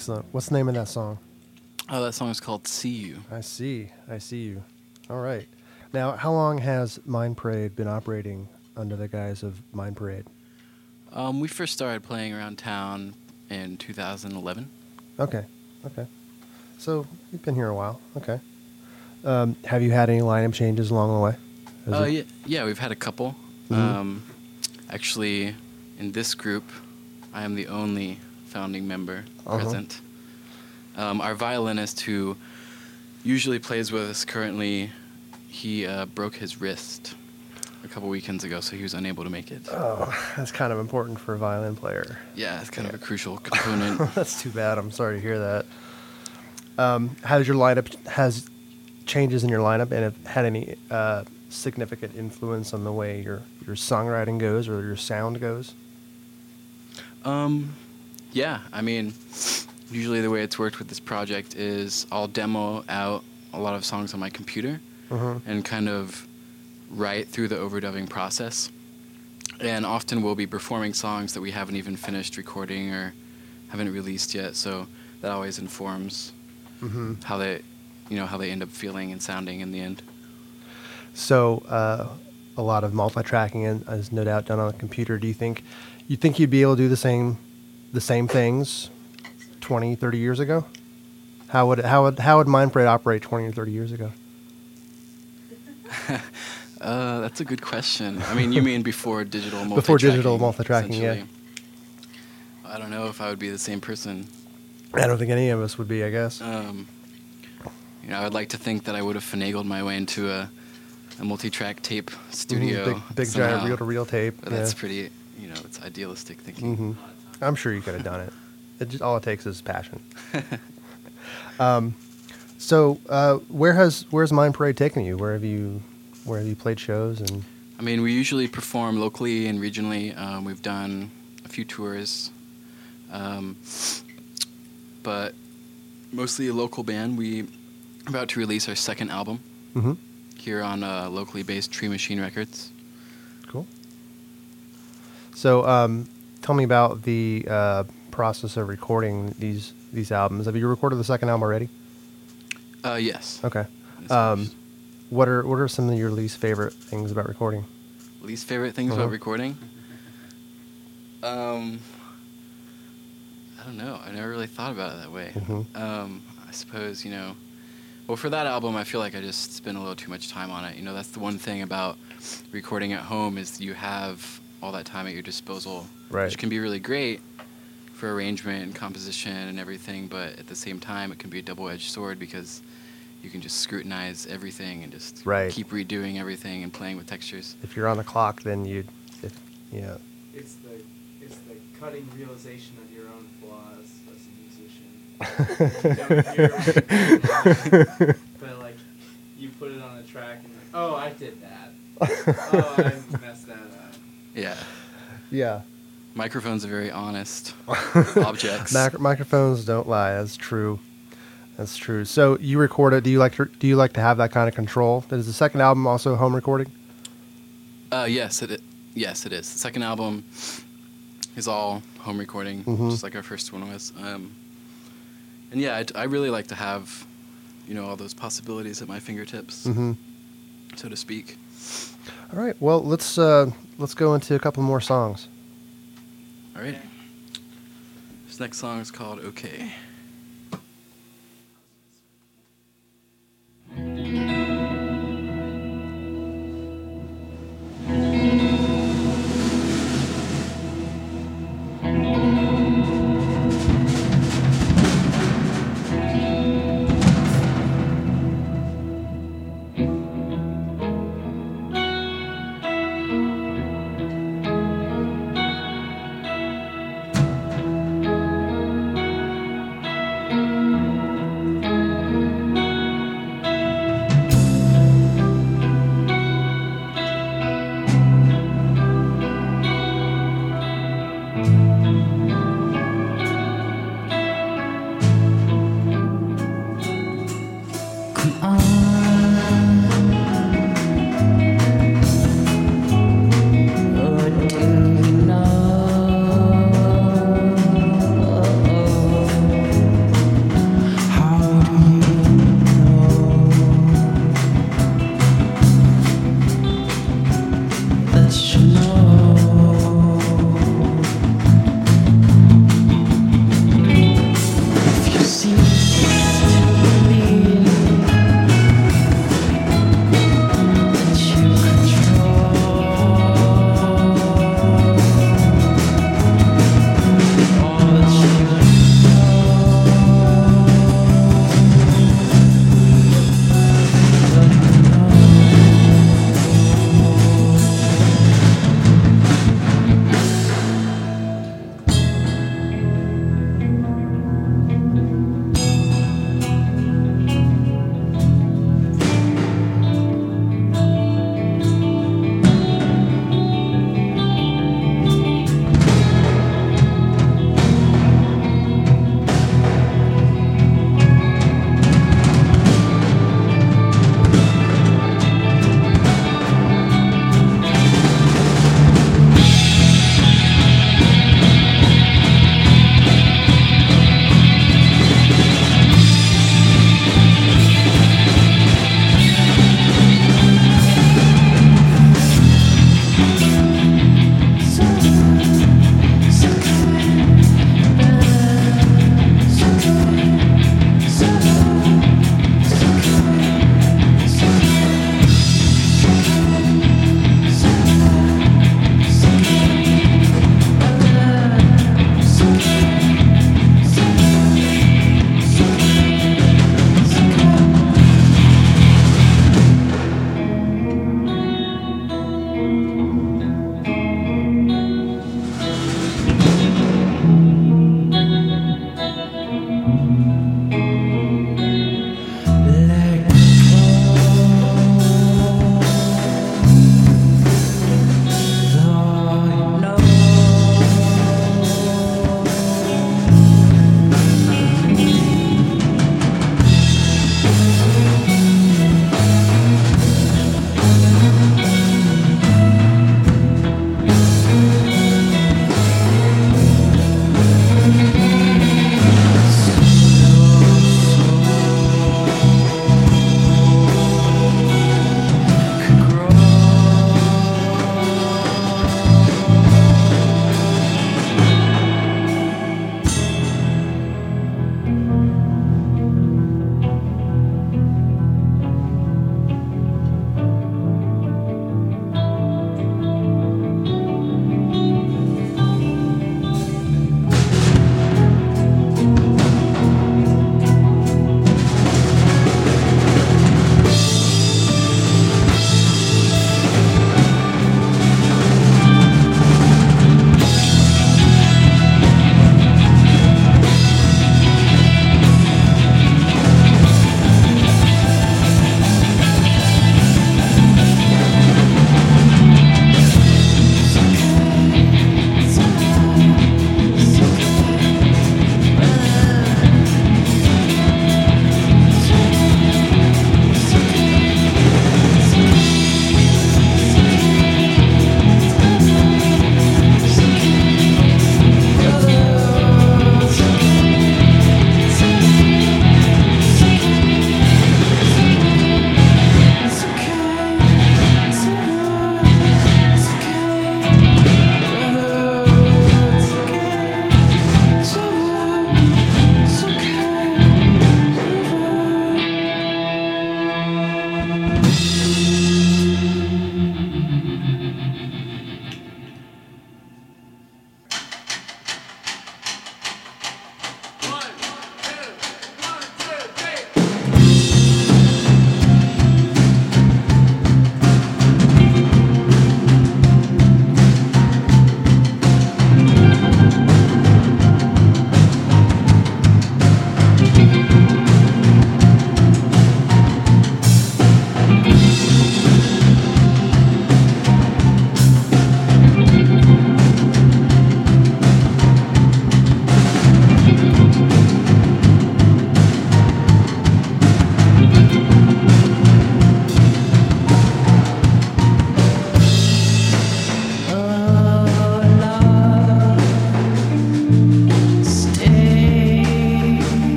Excellent. What's the name of that song? Oh, that song is called "See You." I see. I see you. All right. Now, how long has Mind Parade been operating under the guise of Mind Parade? Um, we first started playing around town in 2011. Okay. Okay. So you've been here a while. Okay. Um, have you had any lineup changes along the way? Has Uh, yeah, yeah, we've had a couple. Mhm. Um, actually, in this group, I am the only founding member Uh-huh. present. Um, our violinist, who usually plays with us currently, he uh, broke his wrist a couple weekends ago, so he was unable to make it. Oh, that's kind of important for a violin player. Yeah, it's kind of a crucial component. that's too bad. I'm sorry to hear that. Um, has your lineup has changes in your lineup and have had any uh, significant influence on the way your your songwriting goes or your sound goes? Um, yeah, I mean, usually the way it's worked with this project is I'll demo out a lot of songs on my computer Mhm. and kind of write through the overdubbing process. And often we'll be performing songs that we haven't even finished recording or haven't released yet, so that always informs Mm-hmm. how they, you know, how they end up feeling and sounding in the end. So uh, a lot of multi-tracking is no doubt done on a computer. Do you think you think you'd be able to do the same the same things 20, 30 years ago? How would how would how would Mindparade operate 20 or 30 years ago? Uh, that's a good question. I mean, you mean before digital multi Before digital multi-tracking, yeah. I don't know if I would be the same person. I don't think any of us would be, I guess. Um, you know, I would like to think that I would have finagled my way into a, a multi-track tape studio. Mhm, big, big giant reel-to-reel tape. But that's pretty, you know, it's idealistic thinking. hmm I'm sure you could have done it. it just, all it takes is passion. um, so uh, where has where's Mind Parade taken you? Where have you where have you played shows and I mean, we usually perform locally and regionally. Um, we've done a few tours, um, but mostly a local band. We are about to release our second album hmm here on uh, locally based Tree Machine Records. Cool. So, um, tell me about the uh, process of recording these these albums. Have you recorded the second album already? Uh, yes. Okay. Um, what are what are some of your least favorite things about recording? Least favorite things Uh-huh. about recording? Um, I don't know. I never really thought about it that way. Mhm. Um, I suppose you know. Well, for that album, I feel like I just spent a little too much time on it. You know, that's the one thing about recording at home is you have all that time at your disposal, Right. which can be really great for arrangement and composition and everything. But at the same time, it can be a double-edged sword because you can just scrutinize everything and just Right. keep redoing everything and playing with textures. If you're on the clock, then you, if, yeah, It's the it's the cutting realization of your own flaws as a musician. You don't hear what you're doing, but like you put it on a track and like, oh, I did that. Oh, I messed that up. Yeah. yeah. Microphones are very honest objects. Mac- microphones don't lie. That's true. That's true. So you record it. Do you like to do you like to have that kind of control? Is the second album also home recording? Uh, yes, it i- yes it is. The second album is all home recording, Mhm. just like our first one was. Um, and yeah, I really like to have, you know, all those possibilities at my fingertips, Mm-hmm. so to speak. All right. Well, let's uh, let's go into a couple more songs. All right. This next song is called "Okay."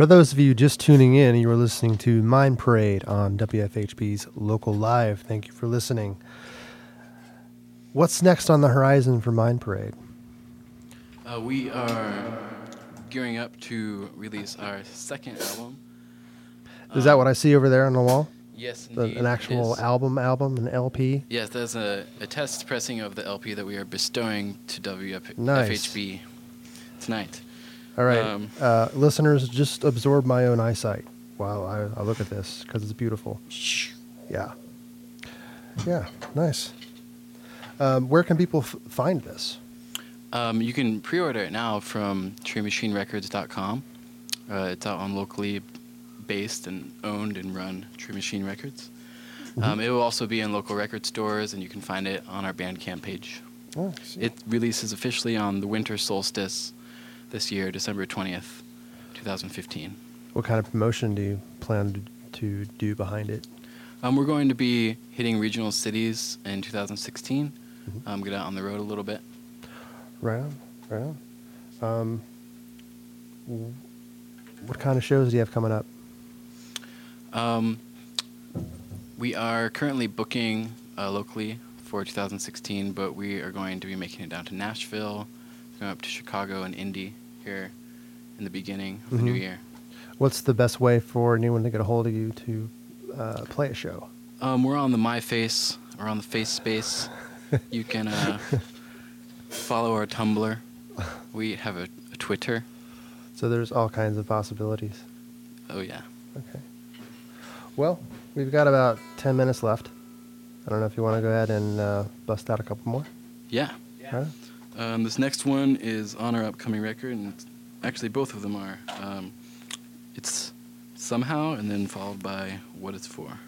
For those of you just tuning in, you are listening to Mind Parade on WFHB's Local Live. Thank you for listening. What's next on the horizon for Mind Parade? Uh, we are gearing up to release our second album. Is that what I see over there on the wall? Yes, The- an actual album, album, an LP? Yes, there's a, a test pressing of the LP that we are bestowing to WFHB Nice. tonight. All right, Um, uh, listeners, just absorb my own eyesight while I, I look at this because it's beautiful. Yeah, yeah, nice. Um, where can people f- find this? Um, you can pre-order it now from TreeMachineRecords.com. Uh, it's out on locally based and owned and run Tree Machine Records. Um, it will also be in local record stores, and you can find it on our Bandcamp page. Oh, It releases officially on the winter solstice this year, December 20th, 2015. what kind of promotion do you plan to, do behind it? Um, we're going to be hitting regional cities in 2016. Mhm. Um, get out on the road a little bit. Right on, right on. Um, w- what kind of shows do you have coming up? Um, we are currently booking uh, locally for 2016, but we are going to be making it down to Nashville, going up to Chicago and Indy here in the beginning of the new year. What's the best way for anyone to get a hold of you to uh, play a show? Um, we're on the MyFace or on the Face Space. you can uh, follow our Tumblr. We have a, a Twitter. So there's all kinds of possibilities. Oh yeah. Okay. Well, we've got about 10 minutes left. I don't know if you want to go ahead and uh, bust out a couple more. Yeah. Huh? Um, this next one is on our upcoming record, and actually both of them are. Um, it's somehow, and then followed by what it's for.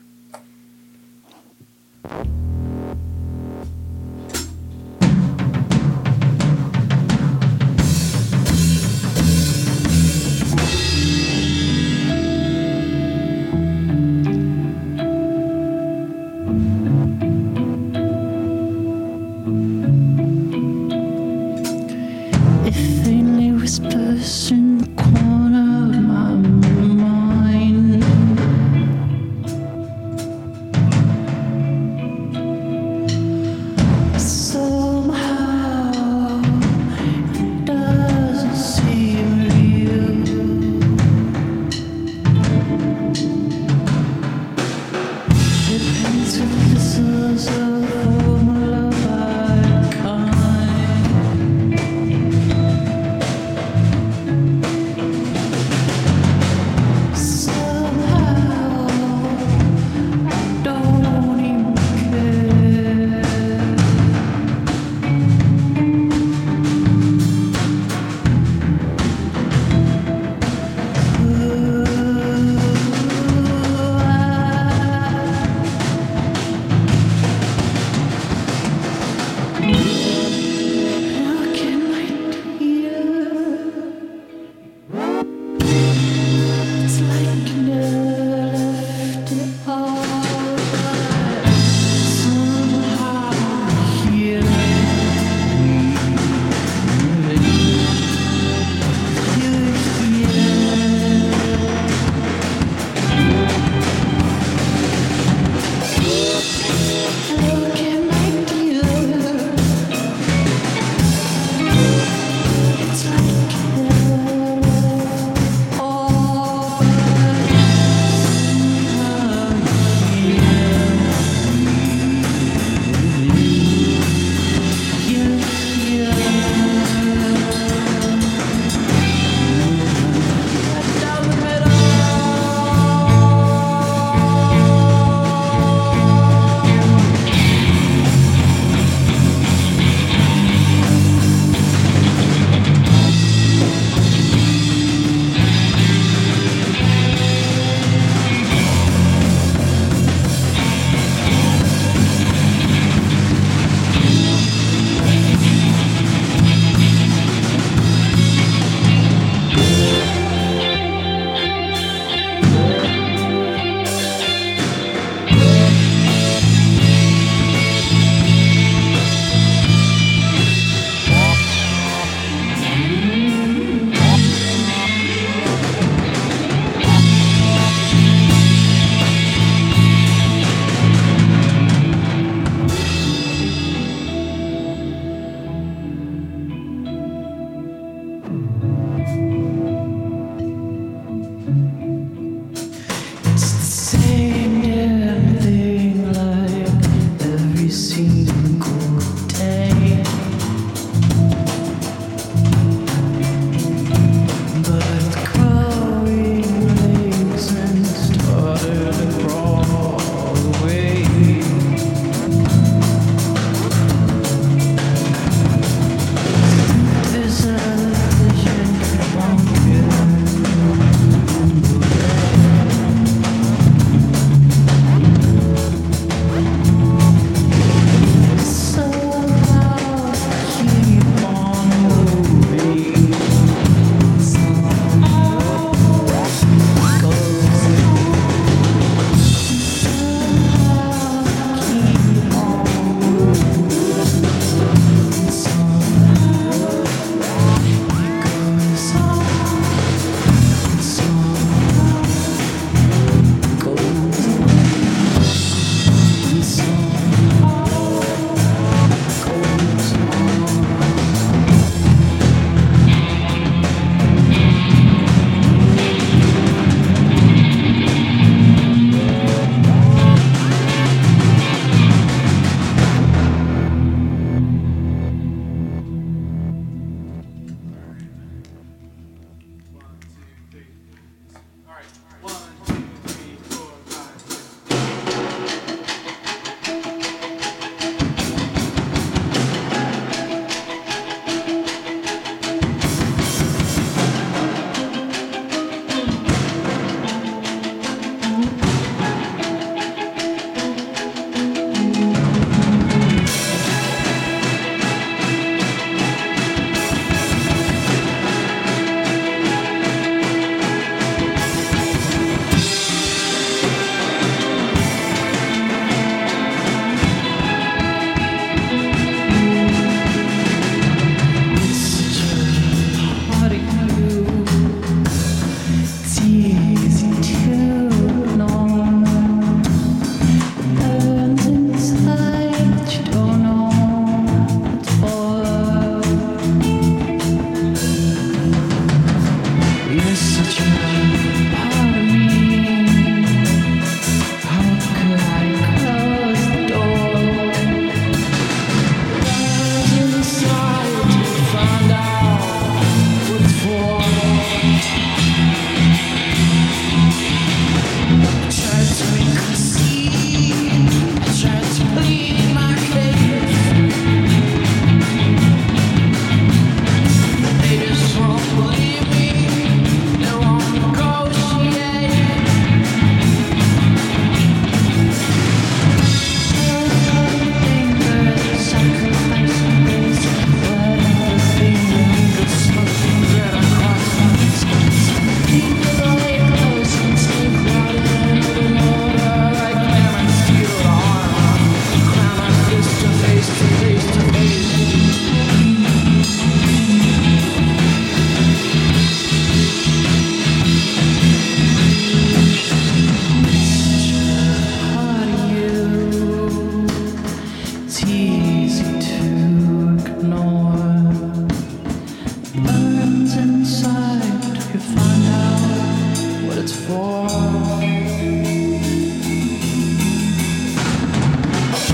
It's for.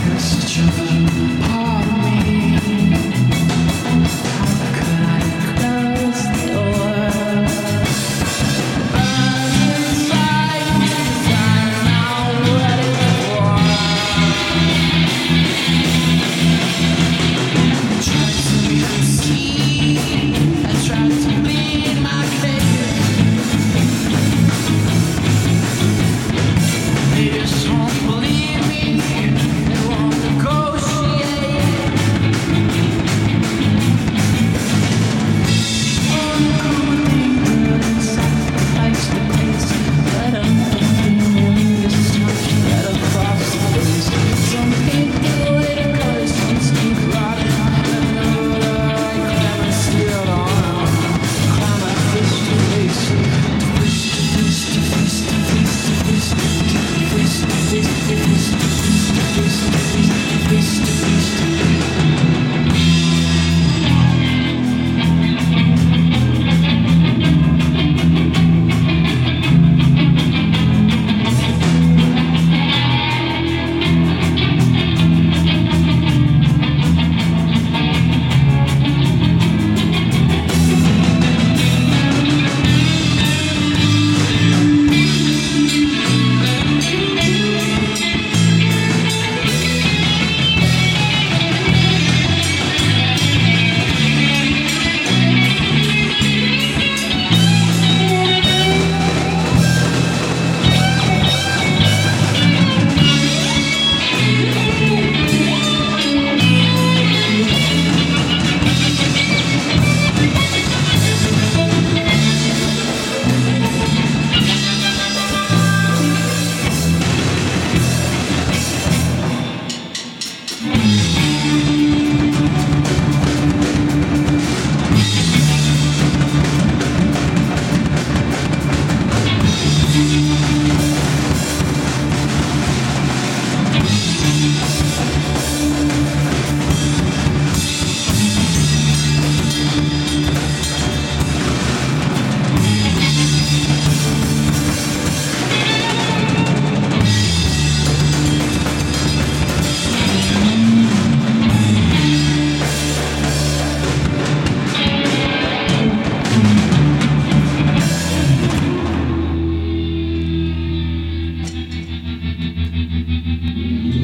You're such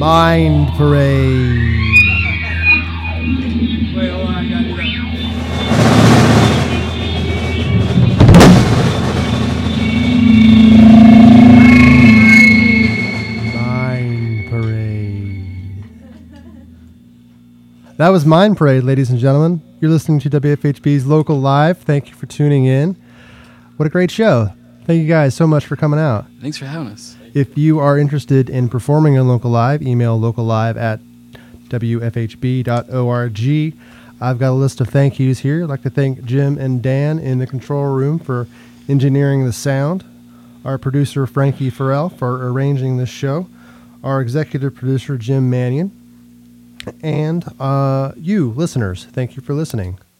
Mind Parade. Wait, hold on, I gotta do that. Mind Parade. That was Mind Parade, ladies and gentlemen. You're listening to WFHB's Local Live. Thank you for tuning in. What a great show. Thank you guys so much for coming out. Thanks for having us. If you are interested in performing on Local Live, email locallive at wfhb.org. I've got a list of thank yous here. I'd like to thank Jim and Dan in the control room for engineering the sound, our producer Frankie Farrell for arranging this show, our executive producer Jim Manion, and uh, you, listeners. Thank you for listening.